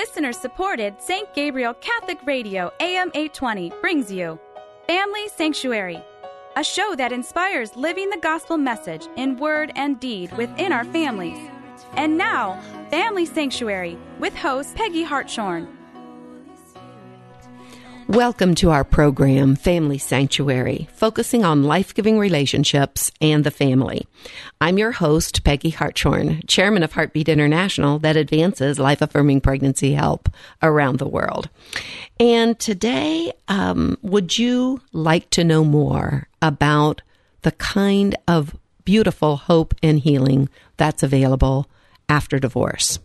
listener supported St. Gabriel Catholic Radio AM 820 brings you Family Sanctuary, a show that inspires living the gospel message in word and deed within our families. And now, Family Sanctuary with host Peggy Hartshorn. Welcome to our program, Family Sanctuary, focusing on life giving relationships and the family. I'm your host, Peggy Hartshorn, chairman of Heartbeat International, that advances life affirming pregnancy help around the world. And today, um, would you like to know more about the kind of beautiful hope and healing that's available after divorce?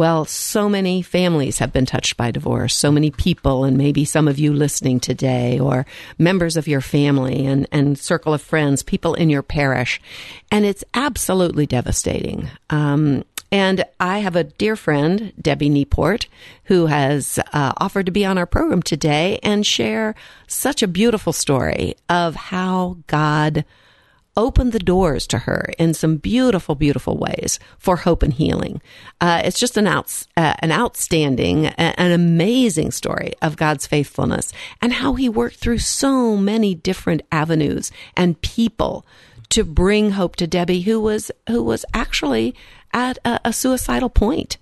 Well, so many families have been touched by divorce, so many people, and maybe some of you listening today, or members of your family and, and circle of friends, people in your parish. And it's absolutely devastating. Um, and I have a dear friend, Debbie Nieport, who has uh, offered to be on our program today and share such a beautiful story of how God opened the doors to her in some beautiful, beautiful ways for hope and healing. Uh, it's just an outs, uh, an outstanding, an amazing story of God's faithfulness and how He worked through so many different avenues and people to bring hope to Debbie, who was who was actually at a, a suicidal point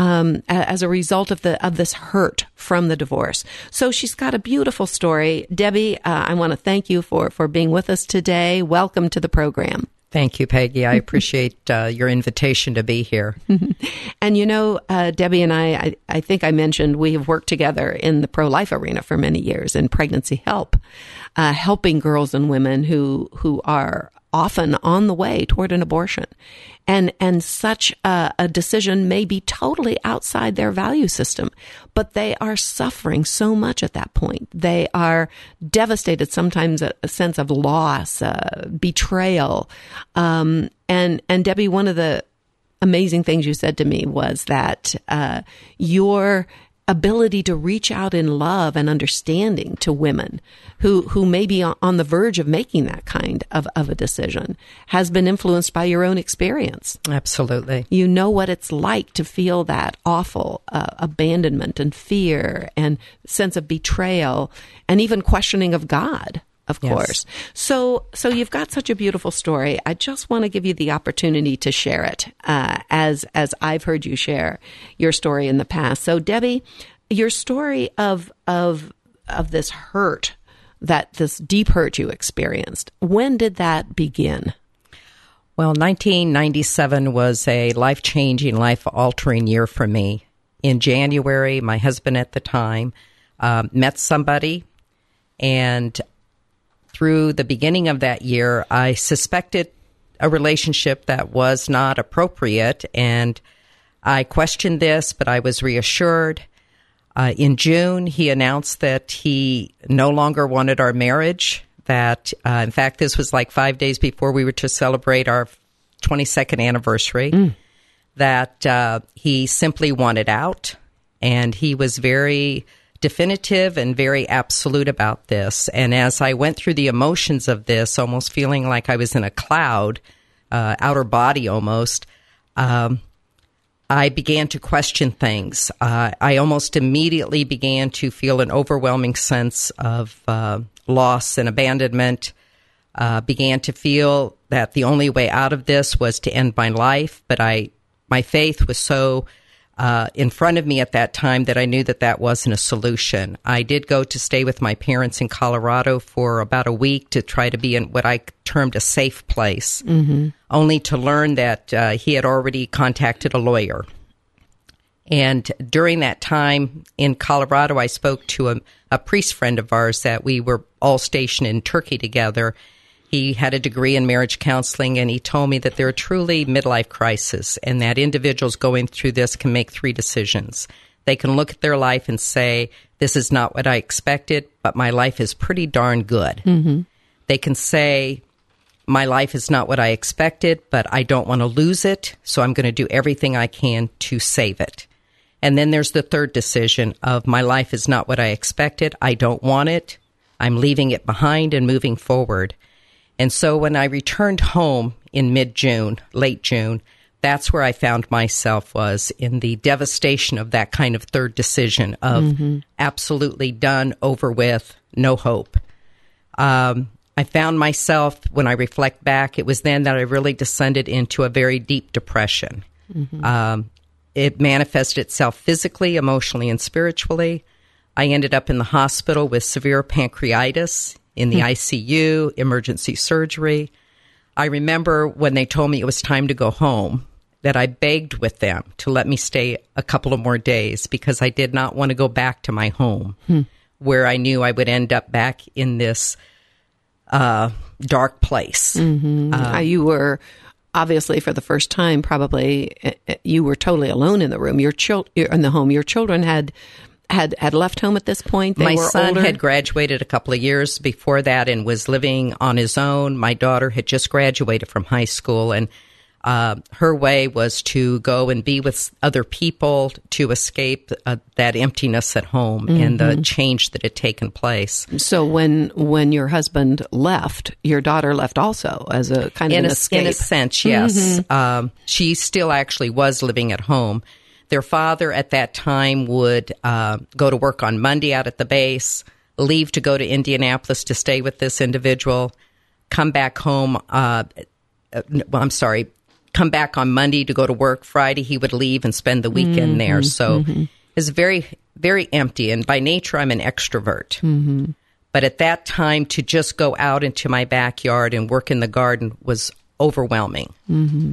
um, as a result of the of this hurt from the divorce. So she's got a beautiful story. Debbie, uh, I want to thank you for for being with us today. Welcome to the program. Thank you, Peggy. I appreciate uh, your invitation to be here. and you know, uh, Debbie and I, I, I, think I mentioned we have worked together in the pro life arena for many years in pregnancy help, uh, helping girls and women who who are often on the way toward an abortion. And, and such a, a, decision may be totally outside their value system, but they are suffering so much at that point. They are devastated, sometimes a, a sense of loss, uh, betrayal. Um, and, and Debbie, one of the amazing things you said to me was that, uh, your ability to reach out in love and understanding to women who, who may be on the verge of making that kind of, of a decision has been influenced by your own experience. Absolutely. You know what it's like to feel that awful uh, abandonment and fear and sense of betrayal and even questioning of God of yes. course. So, so you've got such a beautiful story. I just want to give you the opportunity to share it, uh, as as I've heard you share your story in the past. So, Debbie, your story of of of this hurt, that this deep hurt you experienced. When did that begin? Well, 1997 was a life changing, life altering year for me. In January, my husband at the time uh, met somebody, and through the beginning of that year, I suspected a relationship that was not appropriate. And I questioned this, but I was reassured. Uh, in June, he announced that he no longer wanted our marriage. That, uh, in fact, this was like five days before we were to celebrate our 22nd anniversary. Mm. That uh, he simply wanted out. And he was very definitive and very absolute about this. And as I went through the emotions of this, almost feeling like I was in a cloud, uh, outer body almost, um, I began to question things. Uh, I almost immediately began to feel an overwhelming sense of uh, loss and abandonment. Uh, began to feel that the only way out of this was to end my life, but I, my faith was so uh, in front of me at that time that I knew that that wasn't a solution. I did go to stay with my parents in Colorado for about a week to try to be in what I termed a safe place, mm-hmm. only to learn that uh, he had already contacted a lawyer. And during that time in Colorado, I spoke to a, a priest friend of ours that we were all stationed in Turkey together he had a degree in marriage counseling, and he told me that there are truly midlife crises, and that individuals going through this can make three decisions. They can look at their life and say, This is not what I expected, but my life is pretty darn good. Mm-hmm. They can say, My life is not what I expected, but I don't want to lose it, so I'm going to do everything I can to save it. And then there's the third decision of my life is not what I expected. I don't want it. I'm leaving it behind and moving forward. And so when I returned home in mid June, late June, that's where I found myself was in the devastation of that kind of third decision of Mm-hmm. absolutely done, over with, no hope. Um, I found myself, when I reflect back, it was then that I really descended into a very deep depression. Um, it manifested itself physically, emotionally, and spiritually. I ended up in the hospital with severe pancreatitis in the ICU, emergency surgery. I remember when they told me it was time to go home that I begged with them to let me stay a couple of more days because I did not want to go back to my home where I knew I would end up back in this uh, dark place. Uh, you were obviously for the first time, probably uh, uh, you were totally alone in the room. Your chil- in the home. Your children had had had left home at this point. They My were son older. had graduated a couple of years before that and was living on his own. My daughter had just graduated from high school, and uh, her way was to go and be with other people to escape uh, that emptiness at home and Mm-hmm. the change that had taken place. So when when your husband left, your daughter left also as a kind of in an a, escape. Mm-hmm. in a sense, yes. Um, she still actually was living at home. Their father at that time would uh, go to work on Monday out at the base, leave to go to Indianapolis to stay with this individual, come back home. Uh, uh, well, I'm sorry, come back on Monday to go to work. Friday he would leave and spend the weekend there. So it's very very empty. And by nature, I'm an extrovert. But at that time, to just go out into my backyard and work in the garden was overwhelming.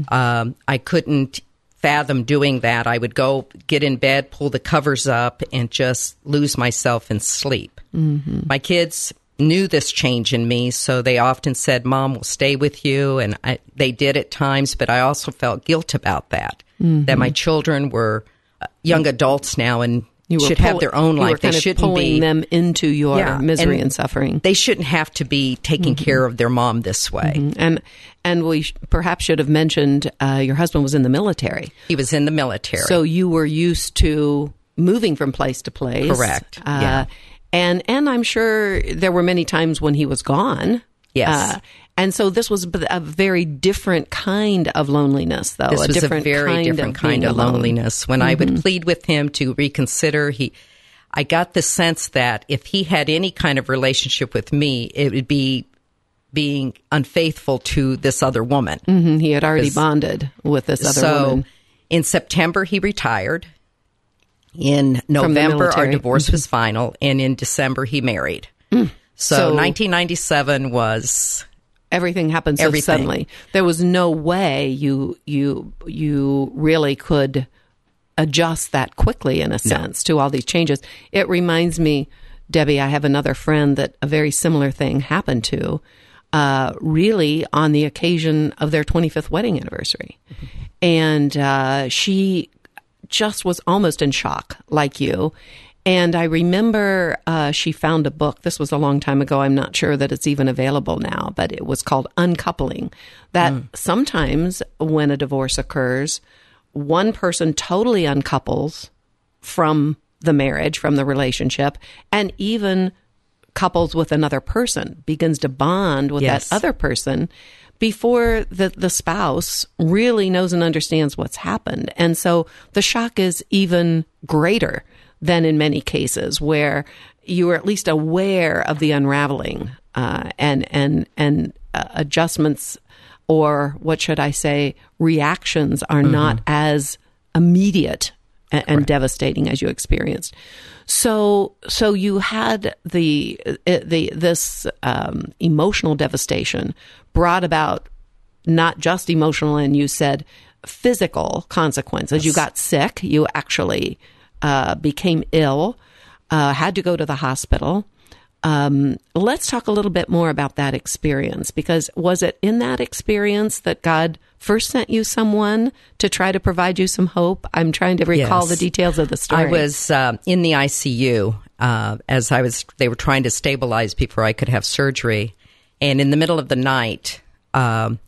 Um, I couldn't fathom doing that. I would go get in bed, pull the covers up, and just lose myself in sleep. My kids knew this change in me, so they often said, Mom, we'll stay with you. And I, they did at times, but I also felt guilt about that, that my children were uh, young adults now and You should have their own life. They of shouldn't pulling be them into your Yeah, misery and, and- suffering. they shouldn't have to be taking Mm-hmm. care of their mom this way. And and we sh- perhaps should have mentioned uh, your husband was in the military, He was in the military. so you were used to moving from place to place. Correct. Uh, Yeah. And and I'm sure there were many times when he was gone. Yes. Uh, and so this was a very different kind of loneliness, though. this a was a very kind different of kind of. Mm-hmm. loneliness. When I would plead with him to reconsider, he, I got the sense that if he had any kind of relationship with me, it would be being unfaithful to this other woman. Mhm, He had already bonded with this other so woman. in September, he retired. In November, our divorce was final, and in December, he married. So, Mm. So- 1997 was everything happened so Everything. suddenly. There was no way you you you really could adjust that quickly in a sense to all these changes. It reminds me, Debbie, I have another friend that a very similar thing happened to, uh, really on the occasion of their 25th wedding anniversary. And uh, she just was almost in shock, like you. And I remember uh, she found a book. This was a long time ago. I'm not sure that it's even available now, but it was called Uncoupling. That sometimes when a divorce occurs, one person totally uncouples from the marriage, from the relationship, and even couples with another person, begins to bond with Yes. that other person before the, the spouse really knows and understands what's happened. And so the shock is even greater than in many cases where you are at least aware of the unraveling uh, and and and uh, adjustments or what should I say reactions are not as immediate and, and devastating as you experienced. So, so you had the uh, the this um, emotional devastation brought about not just emotional, and you said physical consequences. You got sick. You actually uh, became ill. Uh, had to go to the hospital. Um, let's talk a little bit more about that experience because was it in that experience that God first sent you someone to try to provide you some hope? I'm trying to recall Yes. the details of the story. I was uh, in the ICU uh, as I was. They were trying to stabilize before I could have surgery, and in the middle of the night, um,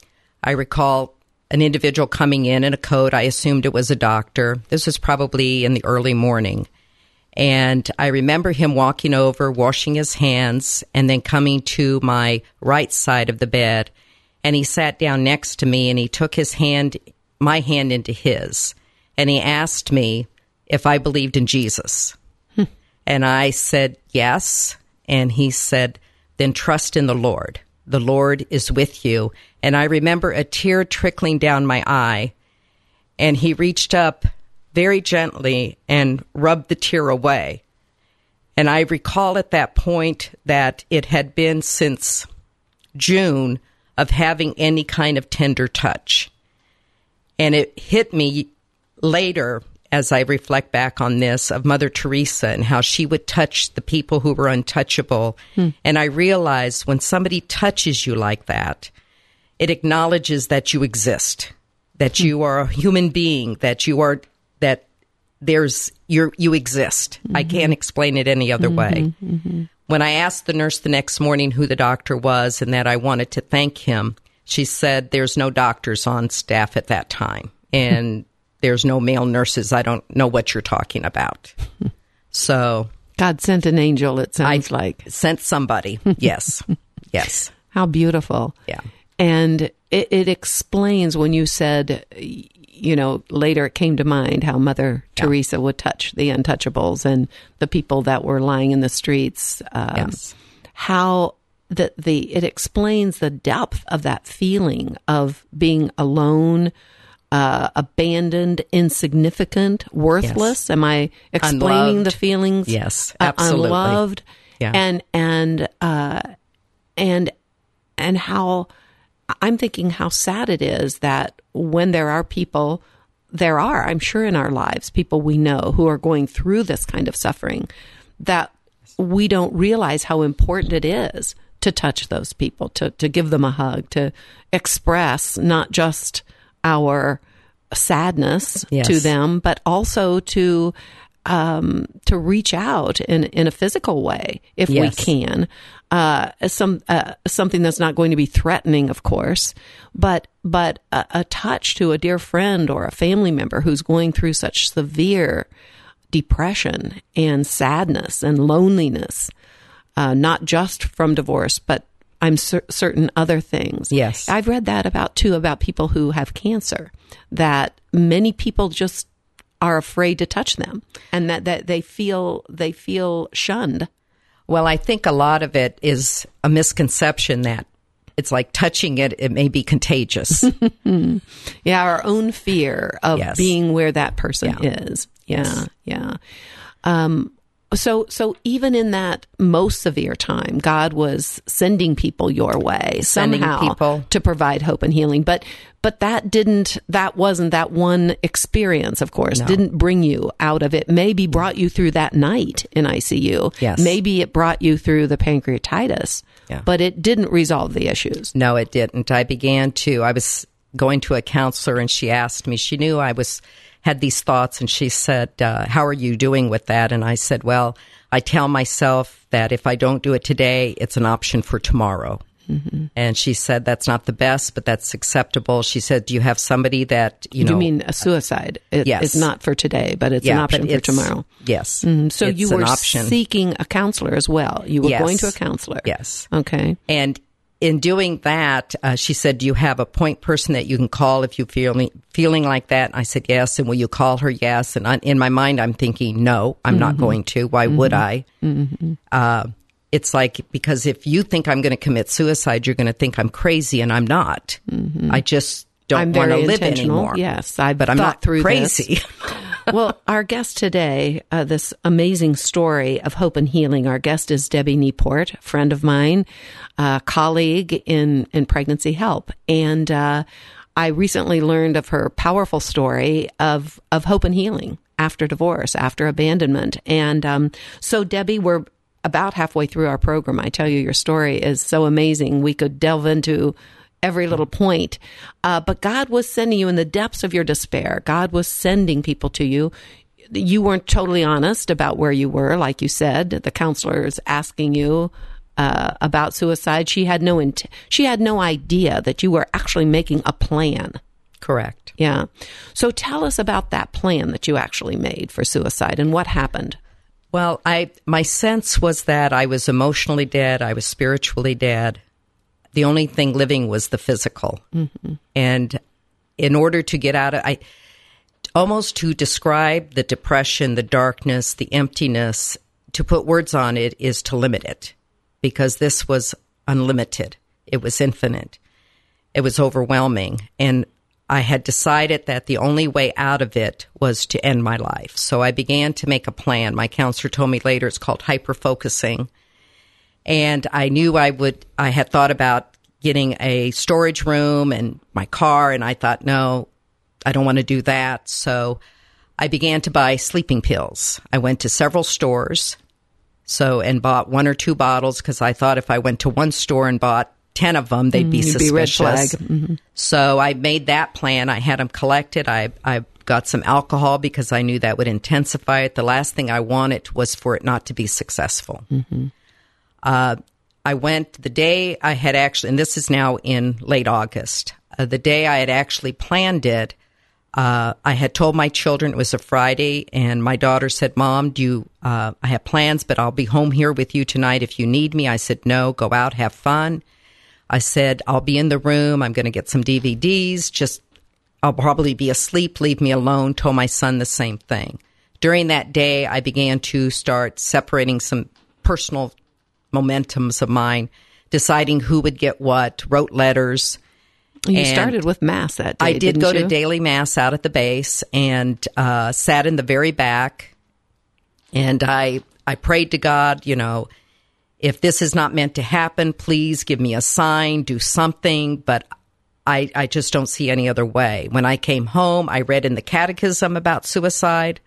I recall an individual coming in in a coat. I assumed it was a doctor. This was probably in the early morning. And I remember him walking over, washing his hands, and then coming to my right side of the bed. And he sat down next to me and he took his hand my hand into his, and he asked me if I believed in Jesus. Hmm. and I said, yes. And he said, then trust in the Lord. The Lord is with you. And I remember a tear trickling down my eye. And he reached up very gently and rubbed the tear away. And I recall at that point that it had been since June of having any kind of tender touch. And it hit me later as I reflect back on this of Mother Teresa and how she would touch the people who were untouchable. Hmm. And I realized when somebody touches you like that, it acknowledges that you exist, that hmm. you are a human being, that you are, that there's, you you exist. Mm-hmm. I can't explain it any other mm-hmm, way. Mm-hmm. When I asked the nurse the next morning who the doctor was and that I wanted to thank him, she said there's no doctors on staff at that time. And there's no male nurses. I don't know what you're talking about. So God sent an angel, it sounds I like. Sent somebody. Yes. yes. How beautiful. Yeah. And it, it, explains when you said, you know, later it came to mind how Mother yeah. Teresa would touch the untouchables and the people that were lying in the streets. Um, yes. How the, the, it explains the depth of that feeling of being alone, uh, abandoned, insignificant, worthless? Yes. Am I explaining unloved. the feelings? Yes, absolutely. Uh, unloved, yeah. and and uh, and and how I'm thinking how sad it is that when there are people, there are, I'm sure, in our lives, people we know who are going through this kind of suffering, that we don't realize how important it is to touch those people, to to give them a hug, to express not just our sadness yes. to them, but also to um, to reach out in in a physical way if yes. we can. Uh, some uh, something that's not going to be threatening, of course, but but a, a, touch to a dear friend or a family member who's going through such severe depression and sadness and loneliness, uh, not just from divorce, but I'm cer- certain other things. Yes. I've read that about too about people who have cancer that many people just are afraid to touch them and that, that they feel they feel shunned. Well, I think a lot of it is a misconception that it's like touching it, it may be contagious. yeah, our own fear of yes. being where that person yeah. is. Yeah, yes. yeah. Um, so so even in that most severe time god was sending people your way sending somehow people. to provide hope and healing. But but that didn't that wasn't that one experience of course. No. didn't bring you out of it. Maybe brought you through that night in icu yes. Maybe it brought you through the pancreatitis yeah. but it didn't resolve the issues. No it didn't. I began to i was going to a counselor and she asked me she knew i was had these thoughts and she said, uh, How are you doing with that? And I said, Well, I tell myself that if I don't do it today, it's an option for tomorrow. Mm-hmm. And she said, That's not the best, but that's acceptable. She said, Do you have somebody that, you know. You mean a suicide? It, yes. It's not for today, but it's yeah, an option for tomorrow. Yes. Mm-hmm. So you were option. seeking a counselor as well. You were yes. going to a counselor. Yes. Okay. And in doing that, uh, she said, "Do you have a point person that you can call if you feel feeling like that?" I said, "Yes." And will you call her? Yes. And I, in my mind, I'm thinking, "No, I'm mm-hmm. not going to. Why mm-hmm. would I?" Mm-hmm. Uh, it's like because if you think I'm going to commit suicide, you're going to think I'm crazy, and I'm not. Mm-hmm. I just don't want to live anymore. Yes, I but I'm not through crazy. well, our guest today, uh, this amazing story of hope and healing. Our guest is Debbie Nieport, friend of mine, uh, colleague in in pregnancy help, and uh, I recently learned of her powerful story of of hope and healing after divorce, after abandonment, and um, so Debbie, we're about halfway through our program. I tell you, your story is so amazing. We could delve into every little point. Uh, but God was sending you in the depths of your despair. God was sending people to you. You weren't totally honest about where you were, like you said. The counselor is asking you uh, about suicide. She had no int- she had no idea that you were actually making a plan. Correct. Yeah. So tell us about that plan that you actually made for suicide and what happened. Well, I my sense was that I was emotionally dead, I was spiritually dead, the only thing living was the physical. Mm-hmm. And in order to get out of I almost to describe the depression, the darkness, the emptiness, to put words on it is to limit it because this was unlimited. It was infinite. It was overwhelming. And I had decided that the only way out of it was to end my life. So I began to make a plan. My counselor told me later it's called hyperfocusing. And I knew I would, I had thought about getting a storage room and my car. And I thought, no, I don't want to do that. So I began to buy sleeping pills. I went to several stores. So, and bought one or two bottles because I thought if I went to one store and bought 10 of them, they'd be Mm, be suspicious. flag. Mhm. So I made that plan. I had them collected. I, I got some alcohol because I knew that would intensify it. The last thing I wanted was for it not to be successful. Uh, I went the day I had actually, and this is now in late August, uh, the day I had actually planned it. Uh, I had told my children it was a Friday, and my daughter said, "Mom, do you? Uh, I have plans, but I'll be home here with you tonight if you need me." I said, "No, go out, have fun." I said, I'll be in the room. I'm going to get some DVDs. Just, I'll probably be asleep. Leave me alone. Told my son the same thing. During that day, I began to start separating some personal momentums of mine, deciding who would get what, wrote letters. You And started with mass that day. I did go you? to daily mass out at the base and uh, sat in the very back, and I I prayed to God, you know, if this is not meant to happen, please give me a sign, do something. But I I just don't see any other way. When I came home, I read in the Catechism about suicide.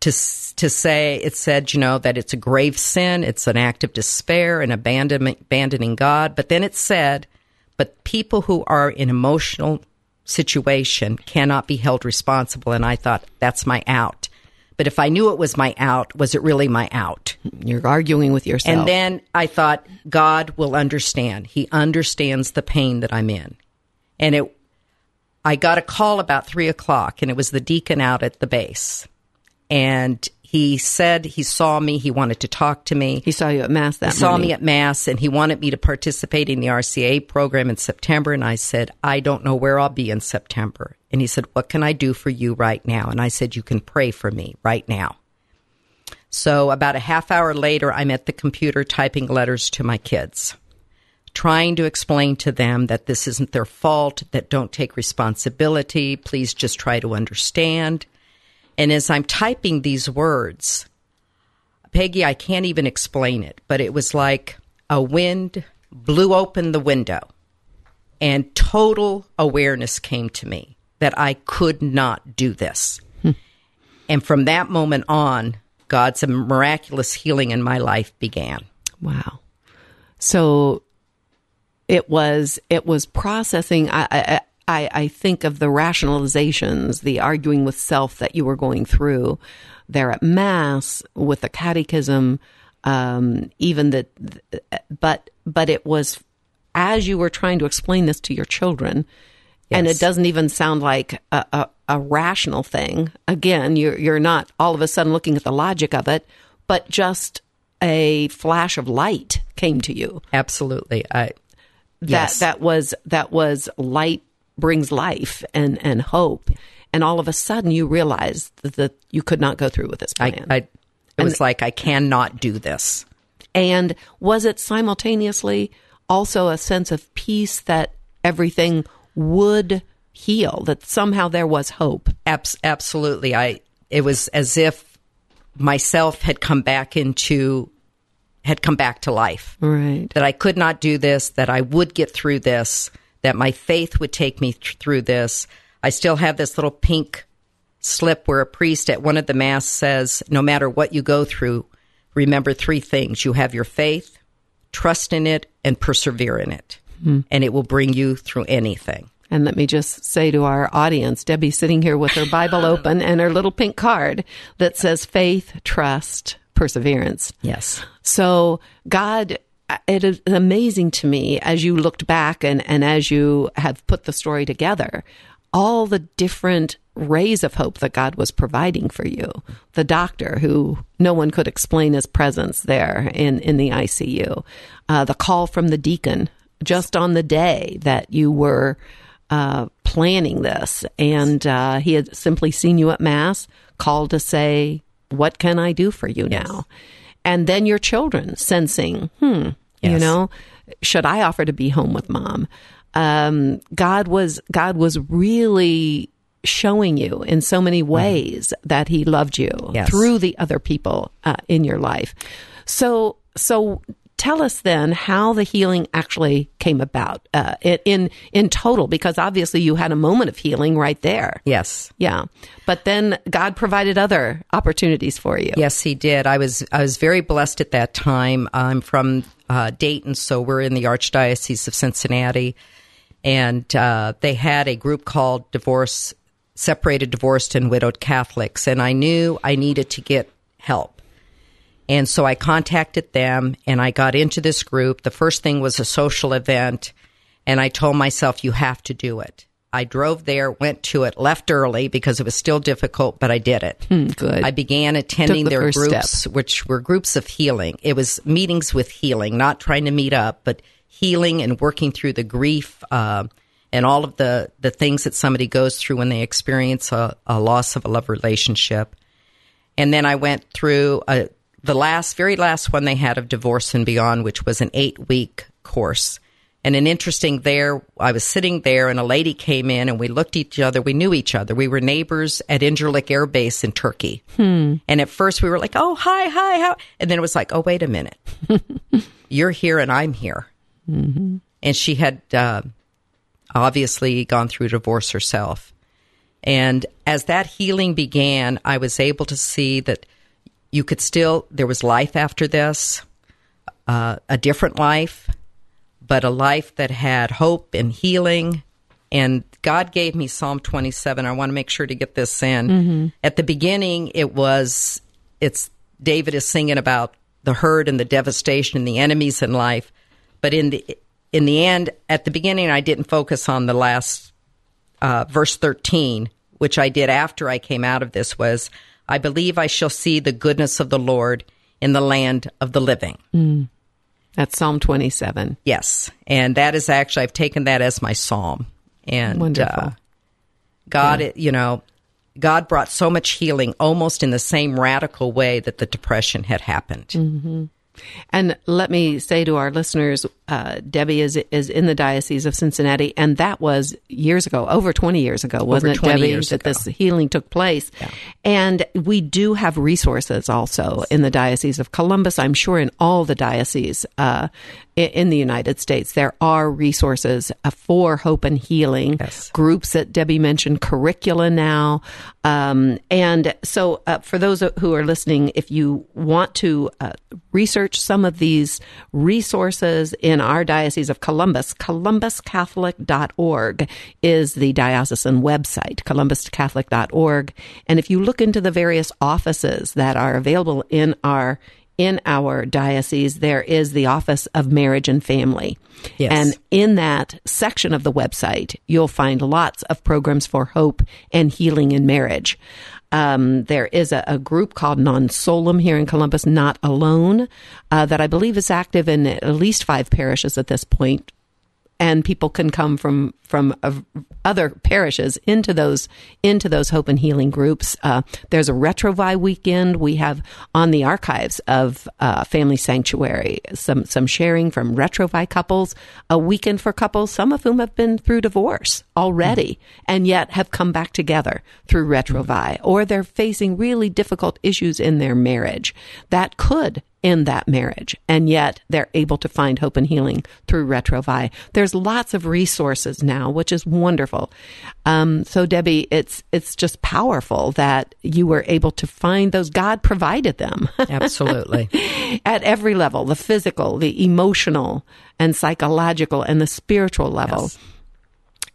To to say it said, you know, that it's a grave sin, it's an act of despair and abandonment, abandoning God. But then it said but people who are in emotional situation cannot be held responsible. And i thought that's my out. But if i knew it was my out was it really my out? You're arguing with yourself. and then i thought god will understand. He understands the pain that i'm in. And it i got a call about three o'clock and it was the deacon out at the base and he said he saw me he wanted to talk to me he saw you at mass that he saw morning. me at mass and he wanted me to participate in the RCIA program in September. And I said, I don't know where I'll be in September. And he said, What can I do for you right now? And I said, You can pray for me right now. So about a half hour later, I'm at the computer typing letters to my kids, trying to explain to them that this isn't their fault, that don't take responsibility. Please just try to understand. And as I'm typing these words, Peggy, I can't even explain it, but it was like a wind blew open the window and total awareness came to me that I could not do this. Hmm. And from that moment on, God's miraculous healing in my life began. Wow. So it was it was processing. I, I I I think of the rationalizations, the arguing with self that you were going through there at mass with the catechism, um, even the but but it was as you were trying to explain this to your children. And it doesn't even sound like a, a, a rational thing. Again, you're you're not all of a sudden looking at the logic of it, but just a flash of light came to you. Absolutely. I, That yes. that was that was light brings life and and hope. And all of a sudden, you realize that, you could not go through with this I, plan. I, it was like, I cannot do this. and was it simultaneously also a sense of peace that everything would heal? That somehow there was hope. Abs- absolutely. I it was as if myself had come back into had come back to life. Right. That I could not do this, that I would get through this, that my faith would take me th- through this. I still have this little pink slip where a priest at one of the mass says, no matter what you go through, remember three things. You have your faith, trust in it, and persevere in it. Hmm. And it will bring you through anything. And let me just say to our audience, Debbie's sitting here with her Bible open and her little pink card that says faith, trust, perseverance. Yes. So God, it is amazing to me as you looked back and, and as you have put the story together, all the different rays of hope that God was providing for you. The doctor who no one could explain his presence there in, in the ICU, uh, the call from the deacon just on the day that you were uh, planning this, and uh, he had simply seen you at mass, called to say, "What can I do for you now?" And then your children sensing, "Hmm, you know, should I offer to be home with mom?" Um, God was God was really showing you in so many ways that He loved you Mm-hmm. Yes. through the other people uh, in your life. So, so tell us then how the healing actually came about uh, in in total, because obviously you had a moment of healing right there. Yes. Yeah, but then God provided other opportunities for you. Yes, he did. I was I was very blessed at that time. I'm from uh, Dayton, so we're in the Archdiocese of Cincinnati, and uh, they had a group called Divorce Separated, Divorced, and Widowed Catholics, and I knew I needed to get help. And so I contacted them and I got into this group. The first thing was a social event, and I told myself, you have to do it. I drove there, went to it, left early because it was still difficult, but I did it. good. I began attending the their groups, which were groups of healing. It was meetings with healing, not trying to meet up, but healing and working through the grief uh, and all of the, the things that somebody goes through when they experience a, a loss of a love relationship. And then I went through uh the last, very last one they had of Divorce and Beyond, which was an eight week course. And an interesting there, I was sitting there and a lady came in and we looked at each other. We knew each other. We were neighbors at Incirlik Air Base in Turkey. And at first we were like, oh, hi, hi, how? And then it was like, oh, wait a minute. You're here and I'm here. And she had uh, obviously gone through divorce herself. And as that healing began, I was able to see that you could still, there was life after this, uh, a different life, but a life that had hope and healing. And God gave me Psalm 27. I want to make sure to get this in. At the beginning, it was, it's David is singing about the hurt and the devastation and the enemies in life. But in the, in the end, at the beginning, I didn't focus on the last uh, verse 13, which I did after I came out of this, was I believe I shall see the goodness of the Lord in the land of the living. That's Psalm twenty seven. Yes. And that is actually, I've taken that as my psalm. And Wonderful. uh, God, it- you know, God brought so much healing almost in the same radical way that the depression had happened. And let me say to our listeners, uh, Debbie is is in the diocese of Cincinnati, and that was years ago, over twenty years ago, wasn't it, 20 Debbie, years that ago. this healing took place? And we do have resources also in the diocese of Columbus. I'm sure in all the dioceses uh, in the United States, there are resources uh, for hope and healing. Yes. Groups that Debbie mentioned, curricula now, um, and so uh, for those who are listening, if you want to uh, research some of these resources in our Diocese of Columbus, columbuscatholic.org is the diocesan website, columbuscatholic.org. And if you look into the various offices that are available in our in our diocese, there is the Office of Marriage and Family. Yes. And in that section of the website, you'll find lots of programs for hope and healing in marriage. Um, there is a, a group called Non Solum here in Columbus, Not Alone, uh, that I believe is active in at least five parishes at this point and people can come from from uh, other parishes into those into those hope and healing groups. Uh, there's a Retrouvaille weekend. We have on the archives of uh, Family Sanctuary some some sharing from Retrouvaille couples. A weekend for couples, some of whom have been through divorce already, and yet have come back together through Retrouvaille, or they're facing really difficult issues in their marriage that could in that marriage, and yet they're able to find hope and healing through Retrouvaille. There's lots of resources now, which is wonderful. Um, so, Debbie, it's it's just powerful that you were able to find those. God provided them Absolutely. at every level: the physical, the emotional, and psychological, and the spiritual level. Yes.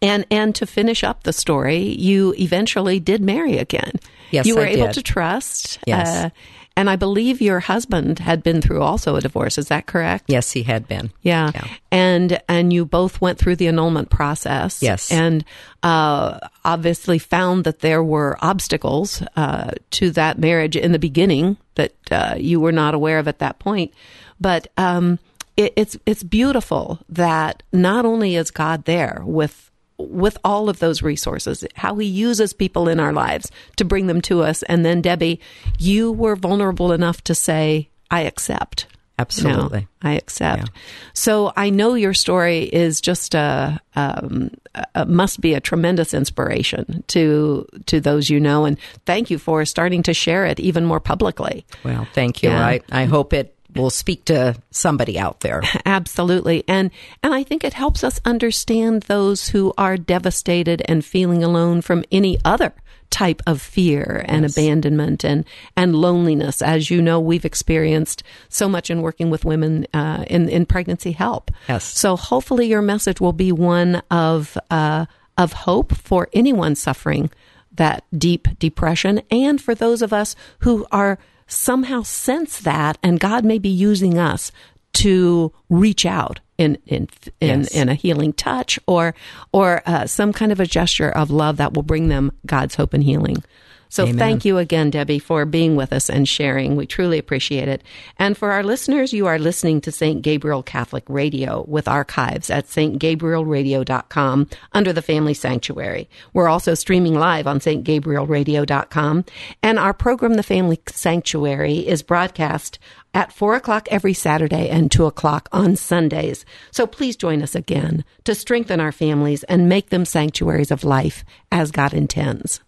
And and to finish up the story, you eventually did marry again. Yes, you were I able did. to trust. Yes. Uh, and I believe your husband had been through also a divorce. Is that correct? yes, he had been. Yeah. Yeah. And and you both went through the annulment process. Yes. And uh, obviously found that there were obstacles uh, to that marriage in the beginning that uh, you were not aware of at that point. But um, it, it's it's beautiful that not only is God there with with all of those resources, how He uses people in our lives to bring them to us. And then, Debbie, you were vulnerable enough to say, I accept. Absolutely. No, I accept. Yeah. So I know your story is just a, um, a, must be a tremendous inspiration to to those you know, and thank you for starting to share it even more publicly. Well, thank you. Yeah. I I hope it will speak to somebody out there. Absolutely. And and I think it helps us understand those who are devastated and feeling alone from any other type of fear and yes. abandonment and and loneliness. As you know, we've experienced so much in working with women uh, in in pregnancy help. Yes. So hopefully, your message will be one of uh, of hope for anyone suffering that deep depression, and for those of us who are somehow sense that, and God may be using us to reach out in in in, yes. in a healing touch or or uh, some kind of a gesture of love that will bring them God's hope and healing. So Amen. thank you again, Debbie, for being with us and sharing. We truly appreciate it. And for our listeners, you are listening to St. Gabriel Catholic Radio with archives at stgabrielradio.com under the Family Sanctuary. We're also streaming live on stgabrielradio.com. And our program, The Family Sanctuary, is broadcast at 4 o'clock every Saturday and 2 o'clock on Sundays. So please join us again to strengthen our families and make them sanctuaries of life as God intends.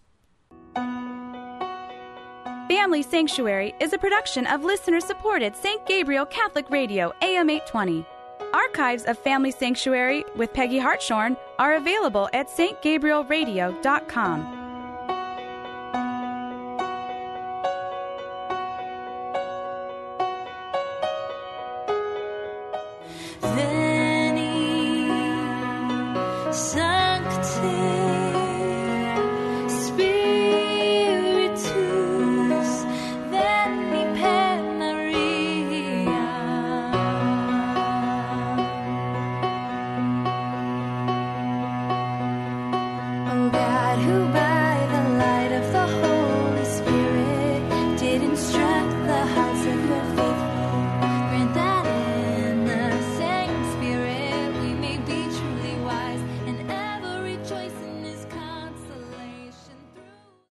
Family Sanctuary is a production of listener supported St. Gabriel Catholic Radio, AM 820. Archives of Family Sanctuary with Peggy Hartshorn are available at stgabrielradio.com.